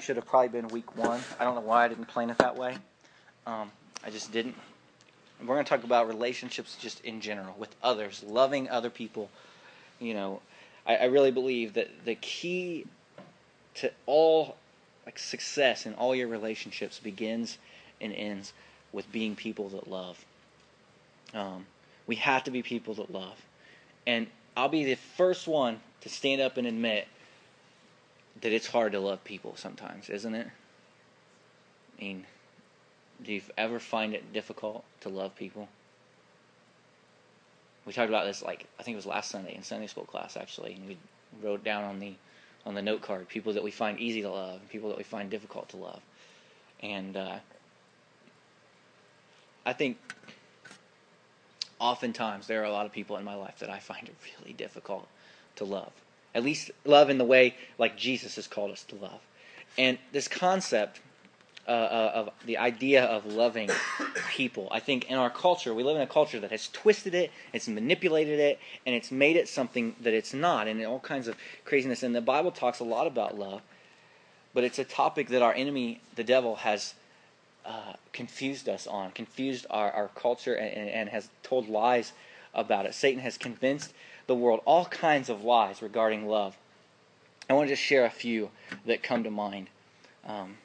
Should have probably been week one. I don't know why I didn't plan it that way. Um, I just didn't. We're going to talk about relationships just in general with others, loving other people. You know, I, I really believe that the key to all like success in all your relationships begins and ends with being people that love. Um, we have to be people that love, and I'll be the first one to stand up and admit that it's hard to love people sometimes, isn't it? I mean, do you ever find it difficult to love people? We talked about this like I think it was last Sunday in Sunday school class actually, and we wrote down on the on the note card people that we find easy to love and people that we find difficult to love, and uh, I think oftentimes there are a lot of people in my life that I find it really difficult to love. At least love in the way like Jesus has called us to love. And this concept uh, uh, of the idea of loving people, I think in our culture, we live in a culture that has twisted it, it's manipulated it, and it's made it something that it's not, and all kinds of craziness. And the Bible talks a lot about love, but it's a topic that our enemy, the devil, has uh, confused us on, confused our, our culture, and, and has told lies about it. Satan has convinced the world all kinds of lies regarding love. I want to just share a few that come to mind. Um,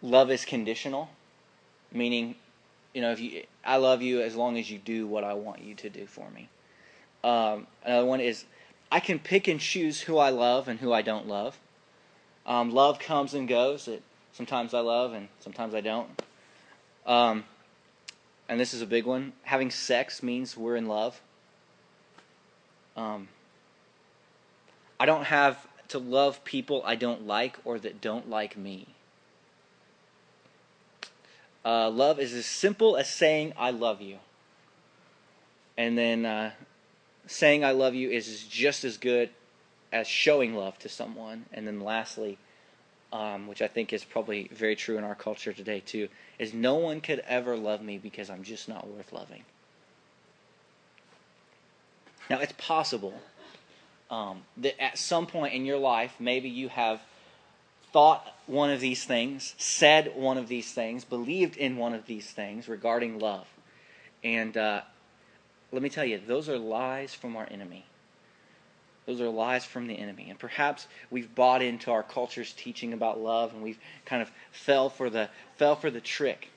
love is conditional, meaning, you know, if you, I love you as long as you do what I want you to do for me. Um, another one is, I can pick and choose who I love and who I don't love. Um, love comes and goes. It, sometimes I love and sometimes I don't. Um, and this is a big one, having sex means we're in love. Um, I don't have to love people I don't like or that don't like me. Uh, love is as simple as saying, I love you. And then uh, saying, I love you is just as good as showing love to someone. And then lastly, um, which I think is probably very true in our culture today too, is no one could ever love me because I'm just not worth loving. Now, it's possible um, that at some point in your life, maybe you have thought one of these things, said one of these things, believed in one of these things regarding love. And uh, let me tell you, those are lies from our enemy. Those are lies from the enemy. And perhaps we've bought into our culture's teaching about love and we've kind of fell for the fell for the trick.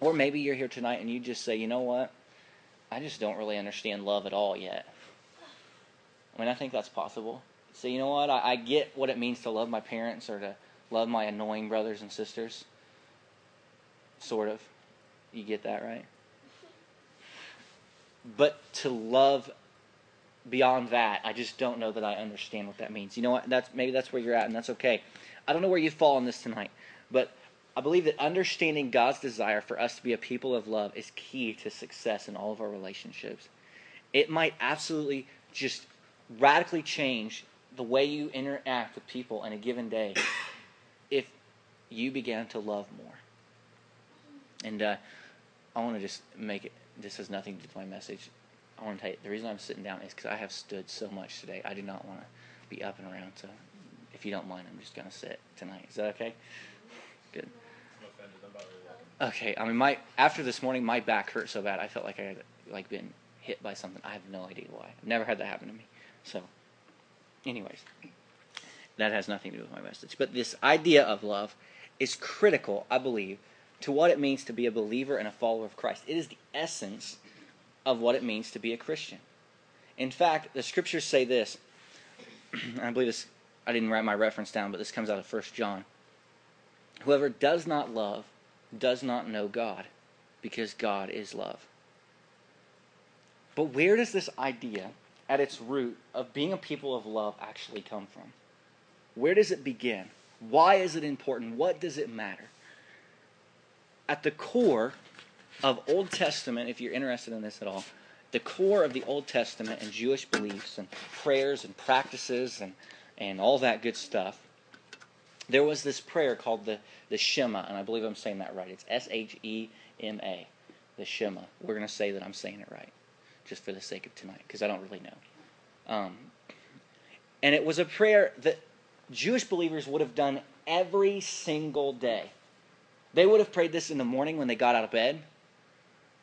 Or maybe you're here tonight and you just say, "You know what? I just don't really understand love at all yet." I mean, I think that's possible. So, you know what? I, I get what it means to love my parents or to love my annoying brothers and sisters. Sort of. You get that, right? But to love beyond that, I just don't know that I understand what that means. You know what? That's maybe that's where you're at, and that's okay. I don't know where you fall on this tonight, but I believe that understanding God's desire for us to be a people of love is key to success in all of our relationships. It might absolutely just radically change the way you interact with people in a given day if you began to love more. And uh, I want to just make it. This has nothing to do with my message. I want to tell you, the reason I'm sitting down is because I have stood so much today. I do not want to be up and around. So, if you don't mind, I'm just going to sit tonight. Is that okay? Good. Okay. I mean, my after this morning, my back hurt so bad. I felt like I had like been hit by something. I have no idea why. I've never had that happen to me. So, anyways, that has nothing to do with my message. But this idea of love is critical, I believe, to what it means to be a believer and a follower of Christ. It is the essence of what it means to be a Christian. In fact, the scriptures say this. I believe this, I didn't write my reference down, but this comes out of 1 John. Whoever does not love does not know God, because God is love. But where does this idea, at its root, of being a people of love actually come from? Where does it begin? Why is it important? What does it matter? At the core of Old Testament, if you're interested in this at all, the core of the Old Testament and Jewish beliefs and prayers and practices and, and all that good stuff, there was this prayer called the, the Shema, and I believe I'm saying that right. It's S H E M A, the Shema. We're going to say that I'm saying it right, just for the sake of tonight, because I don't really know. Um, And it was a prayer that Jewish believers would have done every single day. They would have prayed this in the morning when they got out of bed,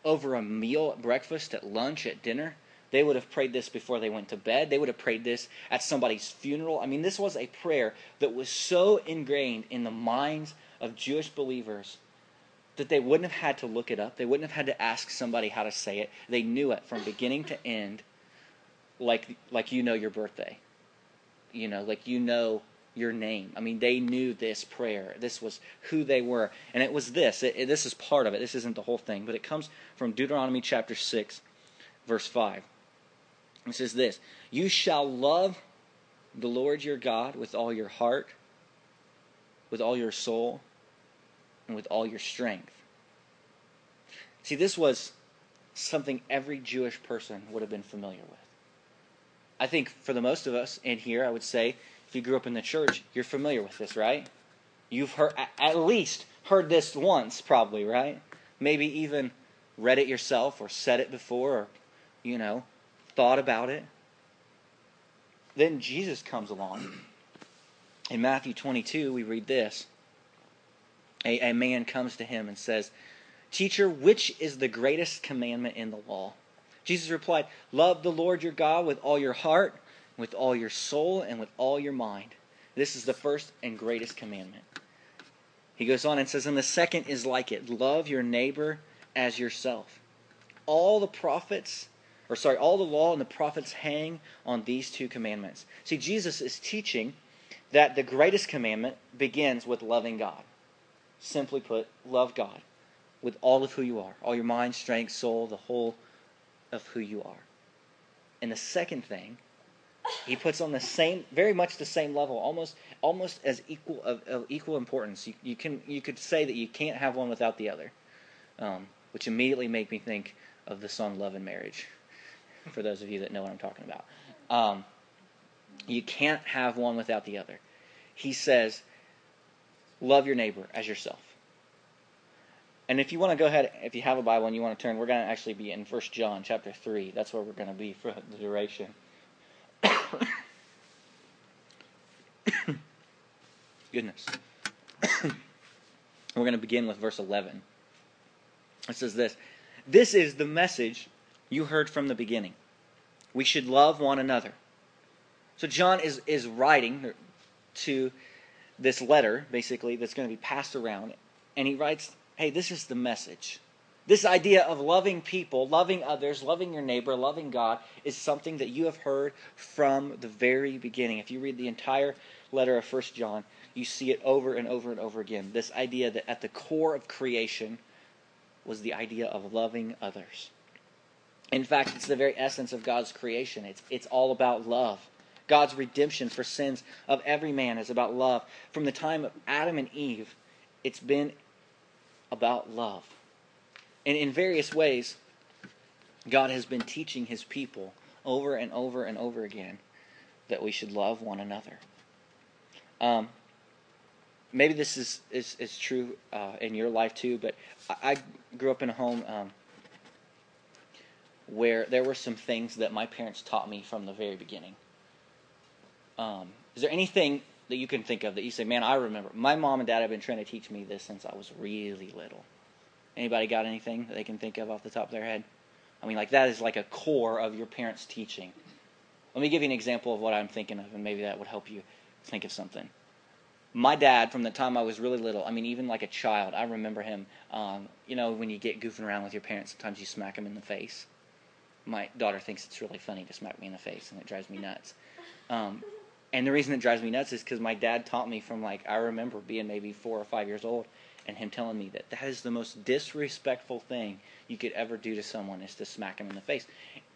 over a meal at breakfast, at lunch, at dinner. They would have prayed this before they went to bed. They would have prayed this at somebody's funeral. I mean, this was a prayer that was so ingrained in the minds of Jewish believers that they wouldn't have had to look it up. They wouldn't have had to ask somebody how to say it. They knew it from beginning to end, like like you know your birthday. You know, like you know your name. I mean, they knew this prayer. This was who they were, and it was this. It, it, this is part of it. This isn't the whole thing, but it comes from Deuteronomy chapter six, verse five. It says this: "You shall love the Lord your God with all your heart, with all your soul." and with all your strength. See, this was something every Jewish person would have been familiar with. I think for the most of us in here, I would say, if you grew up in the church, you're familiar with this, right? You've heard at least heard this once, probably, right? Maybe even read it yourself or said it before or, you know, thought about it. Then Jesus comes along. In Matthew 22, we read this a, a man comes to him and says, Teacher, which is the greatest commandment in the law? Jesus replied, Love the Lord your God with all your heart, with all your soul, and with all your mind. This is the first and greatest commandment. He goes on and says, And the second is like it love your neighbor as yourself. All the prophets, or sorry, all the law and the prophets hang on these two commandments. See, Jesus is teaching that the greatest commandment begins with loving God. Simply put, love God with all of who you are, all your mind, strength, soul, the whole of who you are. And the second thing, he puts on the same, very much the same level, almost, almost as equal of, of equal importance. You, you can, you could say that you can't have one without the other, um, which immediately made me think of the song "Love and Marriage." For those of you that know what I'm talking about, um, you can't have one without the other. He says love your neighbor as yourself. And if you want to go ahead, if you have a Bible and you want to turn, we're going to actually be in 1 John chapter 3. That's where we're going to be for the duration. Goodness. we're going to begin with verse 11. It says this This is the message you heard from the beginning. We should love one another. So John is, is writing to this letter, basically, that's going to be passed around. And he writes, hey, this is the message. This idea of loving people, loving others, loving your neighbor, loving God is something that you have heard from the very beginning. If you read the entire letter of First John, you see it over and over and over again. This idea that at the core of creation was the idea of loving others. In fact, it's the very essence of God's creation. It's, it's all about love. God's redemption for sins of every man is about love. From the time of Adam and Eve, it's been about love. And in various ways, God has been teaching his people over and over and over again that we should love one another. Um, maybe this is, is, is true uh, in your life too, but I, I grew up in a home um, where there were some things that my parents taught me from the very beginning. Um, is there anything that you can think of that you say, man, I remember my mom and dad have been trying to teach me this since I was really little. Anybody got anything that they can think of off the top of their head? I mean, like that is like a core of your parents' teaching. Let me give you an example of what I'm thinking of, and maybe that would help you think of something. My dad, from the time I was really little, I mean, even like a child, I remember him. Um, you know, when you get goofing around with your parents, sometimes you smack them in the face. My daughter thinks it's really funny to smack me in the face, and it drives me nuts. Um, and the reason it drives me nuts is because my dad taught me from like I remember being maybe four or five years old, and him telling me that that is the most disrespectful thing you could ever do to someone is to smack him in the face.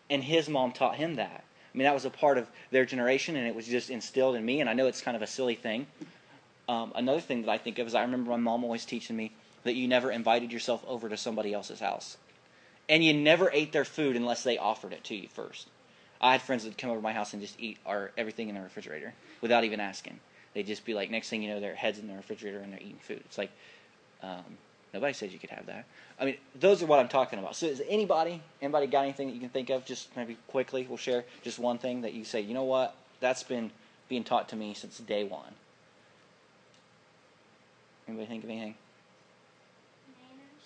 And his mom taught him that. I mean, that was a part of their generation, and it was just instilled in me. And I know it's kind of a silly thing. Um, another thing that I think of is I remember my mom always teaching me that you never invited yourself over to somebody else's house, and you never ate their food unless they offered it to you first. I had friends that come over to my house and just eat our everything in the refrigerator without even asking. They'd just be like, next thing you know, their heads in the refrigerator and they're eating food. It's like, um, nobody says you could have that. I mean, those are what I'm talking about. So, is anybody, anybody got anything that you can think of? Just maybe quickly, we'll share just one thing that you say. You know what? That's been being taught to me since day one. Anybody think of anything? Manners.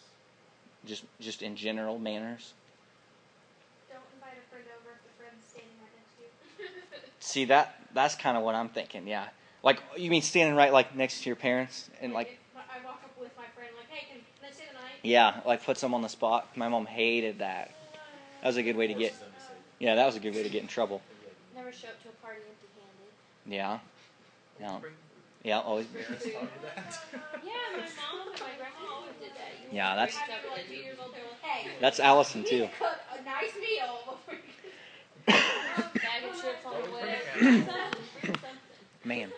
Just just in general manners. Don't invite a friend over if the friend's standing right next to you. See that that's kind of what I'm thinking. Yeah, like you mean standing right like next to your parents and like I walk up with my hey, can, can I stay the night? yeah, like put some on the spot. My mom hated that. That was a good way to get. Yeah, that was a good way to get in trouble. Never show up to a party empty-handed. Yeah, yeah, yeah. Oh, always. Parents taught you that? Yeah, my mom and my grandma always did that. You Yeah, that's- When you were like two years old, they were like, hey, That's Allison too. cook a nice meal before you Bag of chips on the way. Something, something. Man.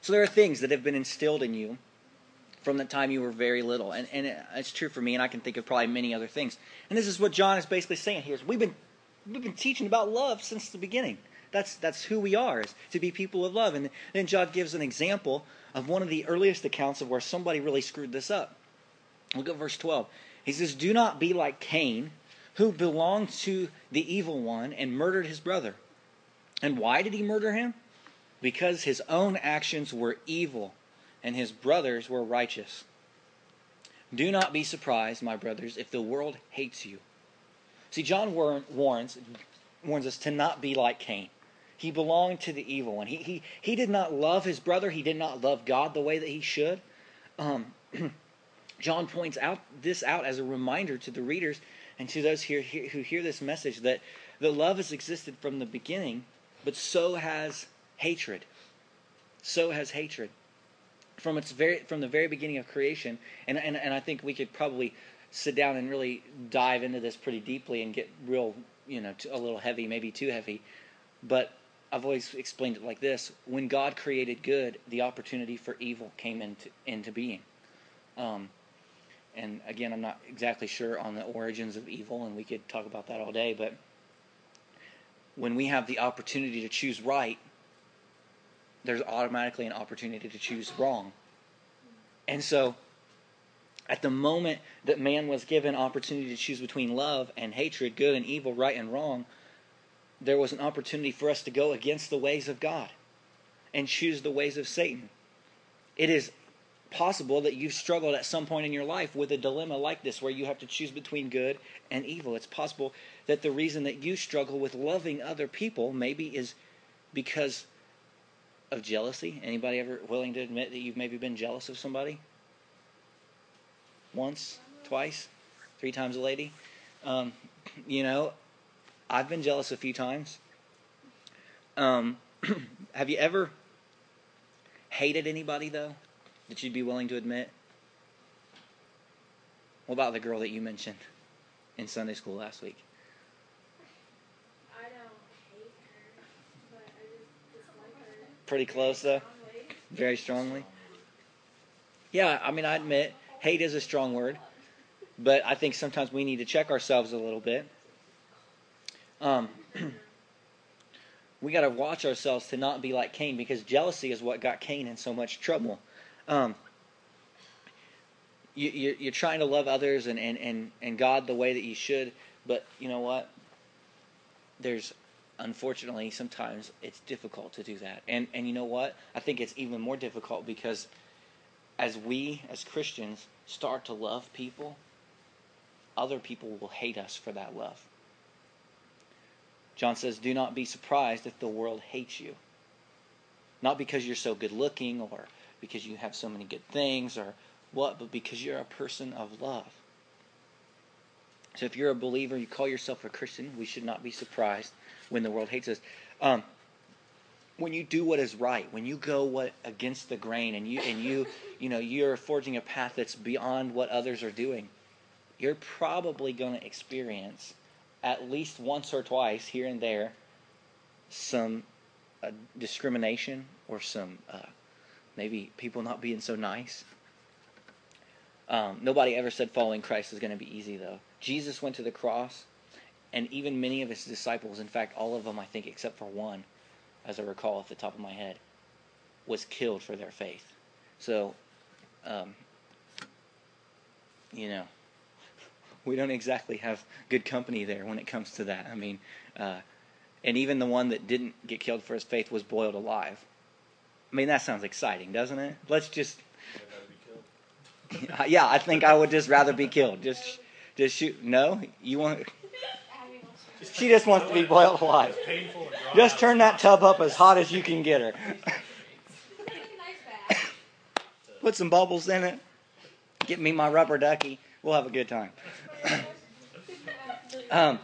So there are things that have been instilled in you from the time you were very little, and and it's true for me, and I can think of probably many other things. And this is what John is basically saying here: is we've been we've been teaching about love since the beginning. That's that's who we are, is to be people of love. And then John gives an example of one of the earliest accounts of where somebody really screwed this up. Look at verse twelve. He says, "Do not be like Cain, who belonged to the evil one and murdered his brother." And why did he murder him? Because his own actions were evil and his brothers were righteous. Do not be surprised, my brothers, if the world hates you. See, John war- warns, warns us to not be like Cain. He belonged to the evil one. He, he, he did not love his brother. He did not love God the way that he should. Um, John points out this out as a reminder to the readers and to those here, here who hear this message that the love has existed from the beginning, but so has hatred. So has hatred. From its very from the very beginning of creation, and, and, and I think we could probably sit down and really dive into this pretty deeply and get real, you know, a little heavy, maybe too heavy. But I've always explained it like this: when God created good, the opportunity for evil came into into being. Um, and again, I'm not exactly sure on the origins of evil, and we could talk about that all day. But when we have the opportunity to choose right, there's automatically an opportunity to choose wrong. And so, at the moment that man was given opportunity to choose between love and hatred, good and evil, right and wrong, there was an opportunity for us to go against the ways of God and choose the ways of Satan. It is possible that you've struggled at some point in your life with a dilemma like this where you have to choose between good and evil. It's possible that the reason that you struggle with loving other people maybe is because of jealousy. Anybody ever willing to admit that you've maybe been jealous of somebody? Once, twice, three times a lady. Um, you know, I've been jealous a few times. Um, have you ever hated anybody though that you'd be willing to admit? What about the girl that you mentioned in Sunday school last week? I don't hate her, but I just dislike her. Pretty close though. Very strongly. Yeah, I mean, I admit hate is a strong word, but I think sometimes we need to check ourselves a little bit. Um, we got to watch ourselves to not be like Cain because jealousy is what got Cain in so much trouble. Um, you, you're, you're trying to love others and, and, and, and God the way that you should, but you know what? There's unfortunately sometimes it's difficult to do that. And and you know what? I think it's even more difficult because as we as Christians start to love people, other people will hate us for that love. John says, "Do not be surprised if the world hates you." Not because you're so good looking or because you have so many good things or what, but because you're a person of love. So if you're a believer, you call yourself a Christian, we should not be surprised when the world hates us. Um, when you do what is right, when you go what against the grain, and you and you you know you're forging a path that's beyond what others are doing, you're probably going to experience at least once or twice here and there some uh, discrimination or some uh, maybe people not being so nice. Um, nobody ever said following Christ is going to be easy, though. Jesus went to the cross, and even many of his disciples, in fact, all of them, I think, except for one, as I recall off the top of my head, was killed for their faith. So, um, you know, we don't exactly have good company there when it comes to that. I mean, uh, and even the one that didn't get killed for his faith was boiled alive. I mean, that sounds exciting, doesn't it? Let's just. yeah, I think I would just rather be killed. Just, just shoot. No, you want. She just wants to be boiled alive. Just turn that tub up as hot as you can get her. Put some bubbles in it. Get me my rubber ducky. We'll have a good time. um,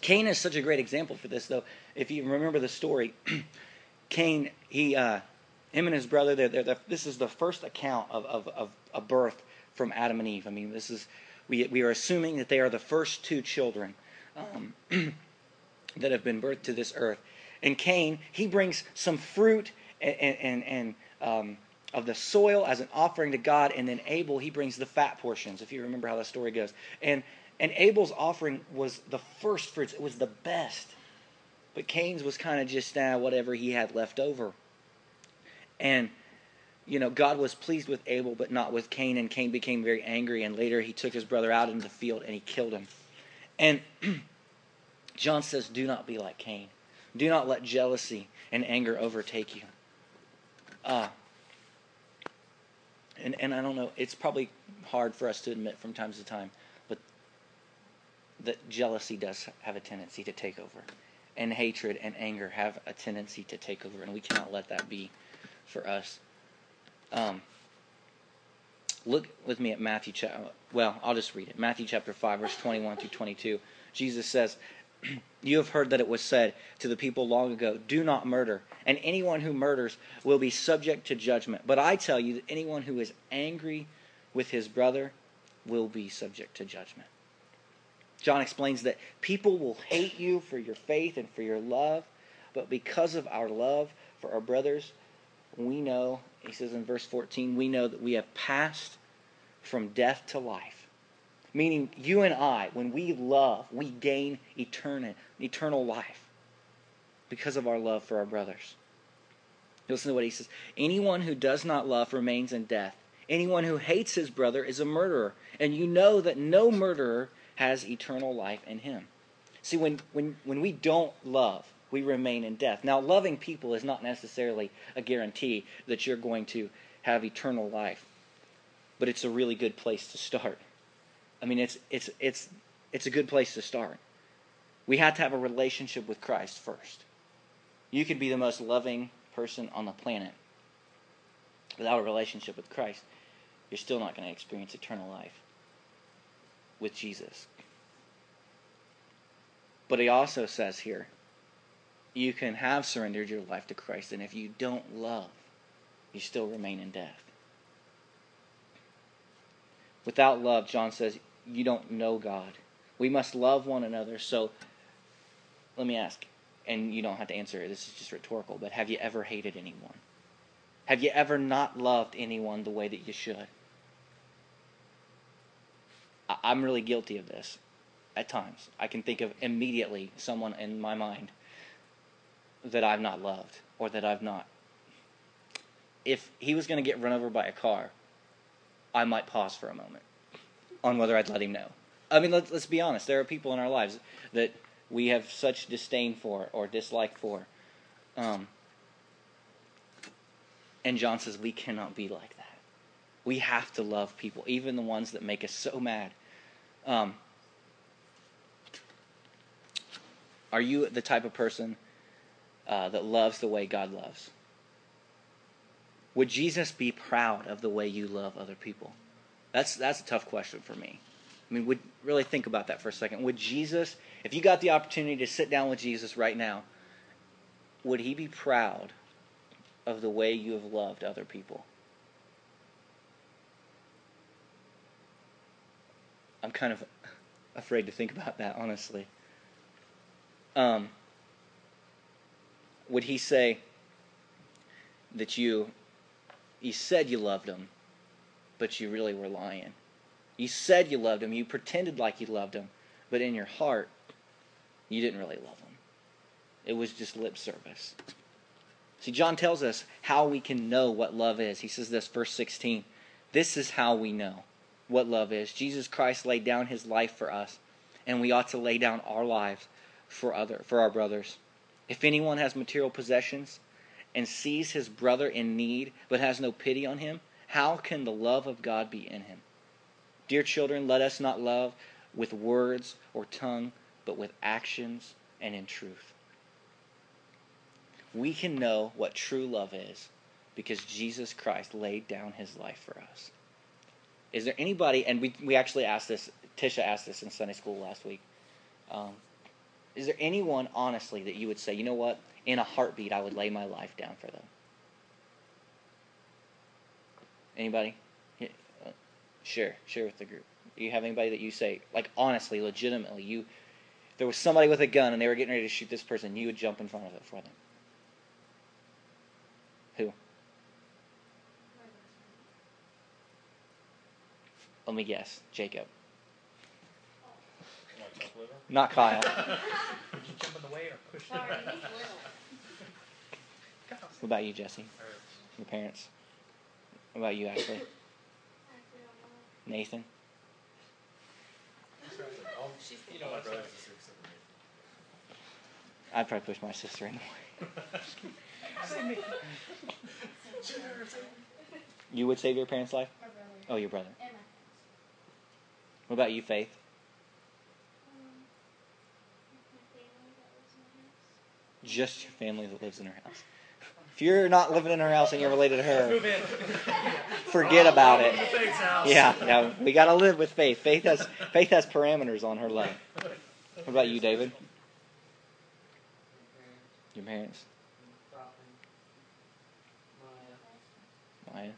Cain is such a great example for this, though. If you remember the story, Cain, he, uh, him and his brother, they're, they're, they're, this is the first account of, of, of a birth from Adam and Eve. I mean, this is we, we are assuming that they are the first two children um, that have been birthed to this earth. And Cain, he brings some fruit and, and, and um, of the soil as an offering to God, and then Abel, he brings the fat portions, if you remember how the story goes. And and Abel's offering was the first fruits, it was the best. But Cain's was kind of just uh, whatever he had left over. And, you know, God was pleased with Abel, but not with Cain, and Cain became very angry, and later he took his brother out into the field and he killed him. And John says, Do not be like Cain. Do not let jealousy and anger overtake you. Uh, and, and I don't know, it's probably hard for us to admit from time to time but that jealousy does have a tendency to take over, and hatred and anger have a tendency to take over, and we cannot let that be for us. Um, look with me at Matthew. Cha- well, I'll just read it. Matthew chapter five, verse twenty-one through twenty-two. Jesus says, "You have heard that it was said to the people long ago, Do not murder, and anyone who murders will be subject to judgment. But I tell you that anyone who is angry with his brother will be subject to judgment." John explains that people will hate you for your faith and for your love, but because of our love for our brothers, we know, he says in verse 14, we know that we have passed from death to life. Meaning, you and I, when we love, we gain eternal, eternal life because of our love for our brothers. Listen to what he says Anyone who does not love remains in death. Anyone who hates his brother is a murderer. And you know that no murderer has eternal life in him. See, when, when, when we don't love, we remain in death. Now, loving people is not necessarily a guarantee that you're going to have eternal life, but it's a really good place to start. I mean, it's, it's, it's, it's a good place to start. We have to have a relationship with Christ first. You could be the most loving person on the planet. Without a relationship with Christ, you're still not going to experience eternal life with Jesus. But he also says here, you can have surrendered your life to Christ, and if you don't love, you still remain in death. Without love, John says, you don't know God. We must love one another. So let me ask, and you don't have to answer it, this is just rhetorical, but have you ever hated anyone? Have you ever not loved anyone the way that you should? I'm really guilty of this at times. I can think of immediately someone in my mind that I've not loved or that I've not. If he was going to get run over by a car, I might pause for a moment on whether I'd let him know. I mean, let's, let's be honest. There are people in our lives that we have such disdain for or dislike for. Um, and John says we cannot be like that. We have to love people, even the ones that make us so mad. Um, are you the type of person uh, that loves the way God loves? Would Jesus be proud of the way you love other people? That's that's a tough question for me. I mean, would really think about that for a second. Would Jesus, if you got the opportunity to sit down with Jesus right now, would he be proud of the way you have loved other people? I'm kind of afraid to think about that, honestly. Um, would he say that you, you said you loved him, but you really were lying? You said you loved him, you pretended like you loved him, but in your heart, you didn't really love him. It was just lip service. See, John tells us how we can know what love is. He says this, verse 16. This is how we know what love is. Jesus Christ laid down his life for us, and we ought to lay down our lives for other for our brothers. If anyone has material possessions and sees his brother in need but has no pity on him, how can the love of God be in him? Dear children, let us not love with words or tongue, but with actions and in truth. We can know what true love is because Jesus Christ laid down his life for us. Is there anybody, and we, we actually asked this, Tisha asked this in Sunday school last week. Um, is there anyone, honestly, that you would say, you know what, in a heartbeat, I would lay my life down for them? Anybody? Uh, Share, share with the group. Do you have anybody that you say, like honestly, legitimately, you, there was somebody with a gun and they were getting ready to shoot this person, you would jump in front of it for them? Who? Let me guess. Jacob. You want to talk with her? Not Kyle. Would you jump in the way or push Sorry, it? He's little. what about you, Jesse? Your parents? What about you, Ashley? Actually, I don't know. Nathan? She's You know what, brother? I'd probably push my sister in the way. You would save your parents' life? My brother. Oh, your brother. And What about you, Faith? Um, my family that lives in my house. Just your family that lives in her house. If you're not living in her house and you're related to her, forget about it. Yeah, yeah, we gotta live with Faith. Faith has Faith has parameters on her love. What about you, David? Your parents? Maya.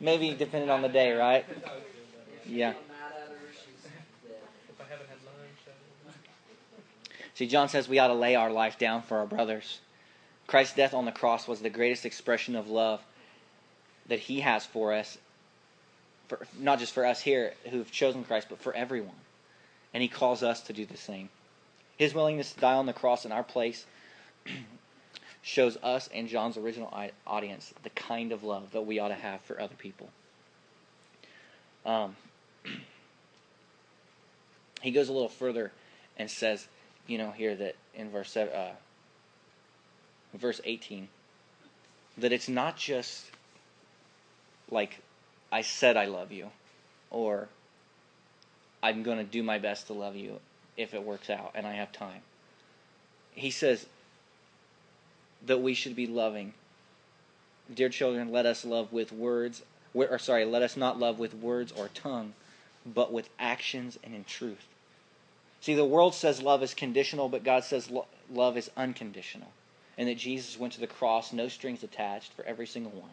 Maybe depending on the day, right? Yeah. If I haven't had lunch, uh, See, John says we ought to lay our life down for our brothers. Christ's death on the cross was the greatest expression of love that he has for us, for, not just for us here who've chosen Christ, but for everyone. And he calls us to do the same. His willingness to die on the cross in our place shows us and John's original audience the kind of love that we ought to have for other people. Um, he goes a little further and says, you know, here that in verse uh, verse eighteen, that it's not just like I said I love you, or I'm going to do my best to love you if it works out and I have time. He says that we should be loving. Dear children, let us love with words, or sorry, let us not love with words or tongue, but with actions and in truth. See, the world says love is conditional, but God says lo- love is unconditional. And that Jesus went to the cross, no strings attached, for every single one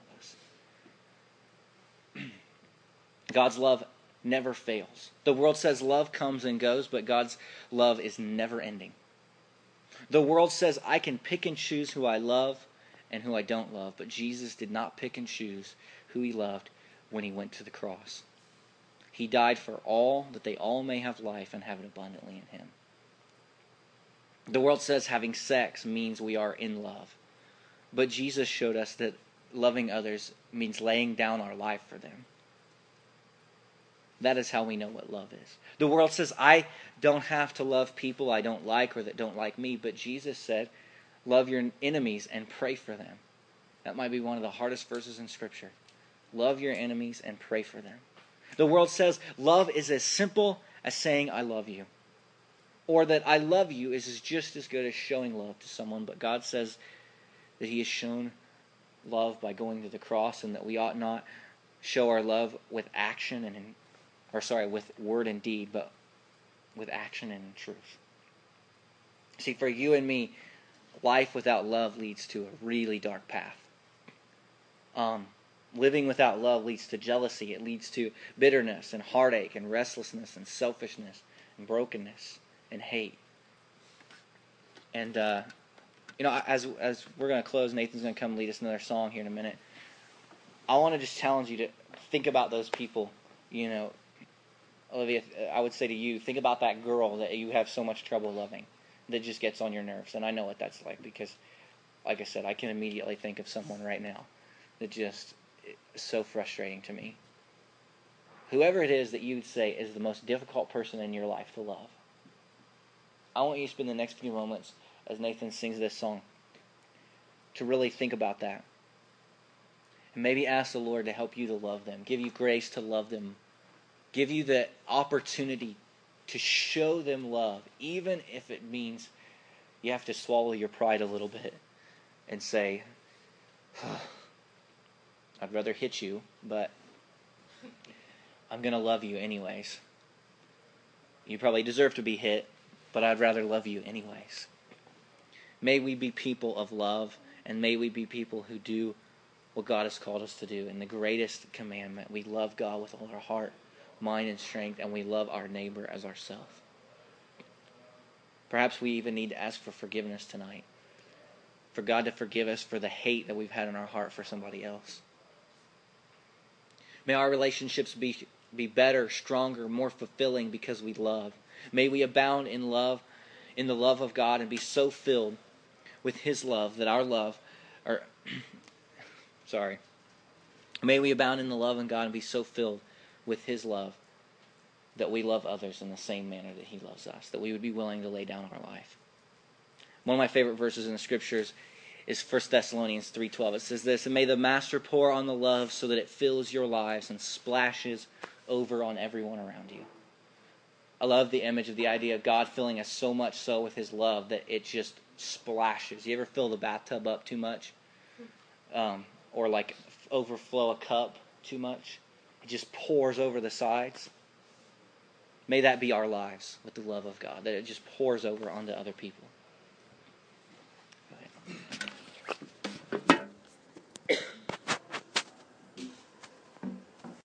of us. God's love never fails. The world says love comes and goes, but God's love is never ending. The world says I can pick and choose who I love and who I don't love, but Jesus did not pick and choose who he loved when he went to the cross. He died for all that they all may have life and have it abundantly in him. The world says having sex means we are in love. But Jesus showed us that loving others means laying down our life for them. That is how we know what love is. The world says, I don't have to love people I don't like or that don't like me, but Jesus said, Love your enemies and pray for them. That might be one of the hardest verses in Scripture. Love your enemies and pray for them. The world says love is as simple as saying, I love you. Or that I love you is just as good as showing love to someone, but God says that He has shown love by going to the cross and that we ought not show our love with action and in, or sorry, with word and deed, but with action and truth. See, for you and me, life without love leads to a really dark path. Um, living without love leads to jealousy. It leads to bitterness and heartache and restlessness and selfishness and brokenness and hate. And uh, you know, as as we're going to close, Nathan's going to come lead us another song here in a minute. I want to just challenge you to think about those people. You know, Olivia, I would say to you, think about that girl that you have so much trouble loving, that just gets on your nerves. And I know what that's like because, like I said, I can immediately think of someone right now that just so frustrating to me. Whoever it is that you would say is the most difficult person in your life to love, I want you to spend the next few moments as Nathan sings this song to really think about that. And maybe ask the Lord to help you to love them, give you grace to love them, give you the opportunity to show them love, even if it means you have to swallow your pride a little bit and say, I'd rather hit you, but I'm going to love you anyways. You probably deserve to be hit, but I'd rather love you anyways. May we be people of love, and may we be people who do what God has called us to do. In the greatest commandment, we love God with all our heart, mind, and strength, and we love our neighbor as ourselves. Perhaps we even need to ask for forgiveness tonight. For God to forgive us for the hate that we've had in our heart for somebody else. May our relationships be, be better, stronger, more fulfilling because we love. May we abound in love, in the love of God, and be so filled with His love that our love, or, sorry, may we abound in the love of God and be so filled with His love that we love others in the same manner that He loves us, that we would be willing to lay down our life. One of my favorite verses in the scriptures is 1 Thessalonians 3:12. It says this, "And may the master pour on the love so that it fills your lives and splashes over on everyone around you." I love the image of the idea of God filling us so much so with his love that it just splashes. You ever fill the bathtub up too much? Um, or like overflow a cup too much? It just pours over the sides. May that be our lives with the love of God, that it just pours over onto other people.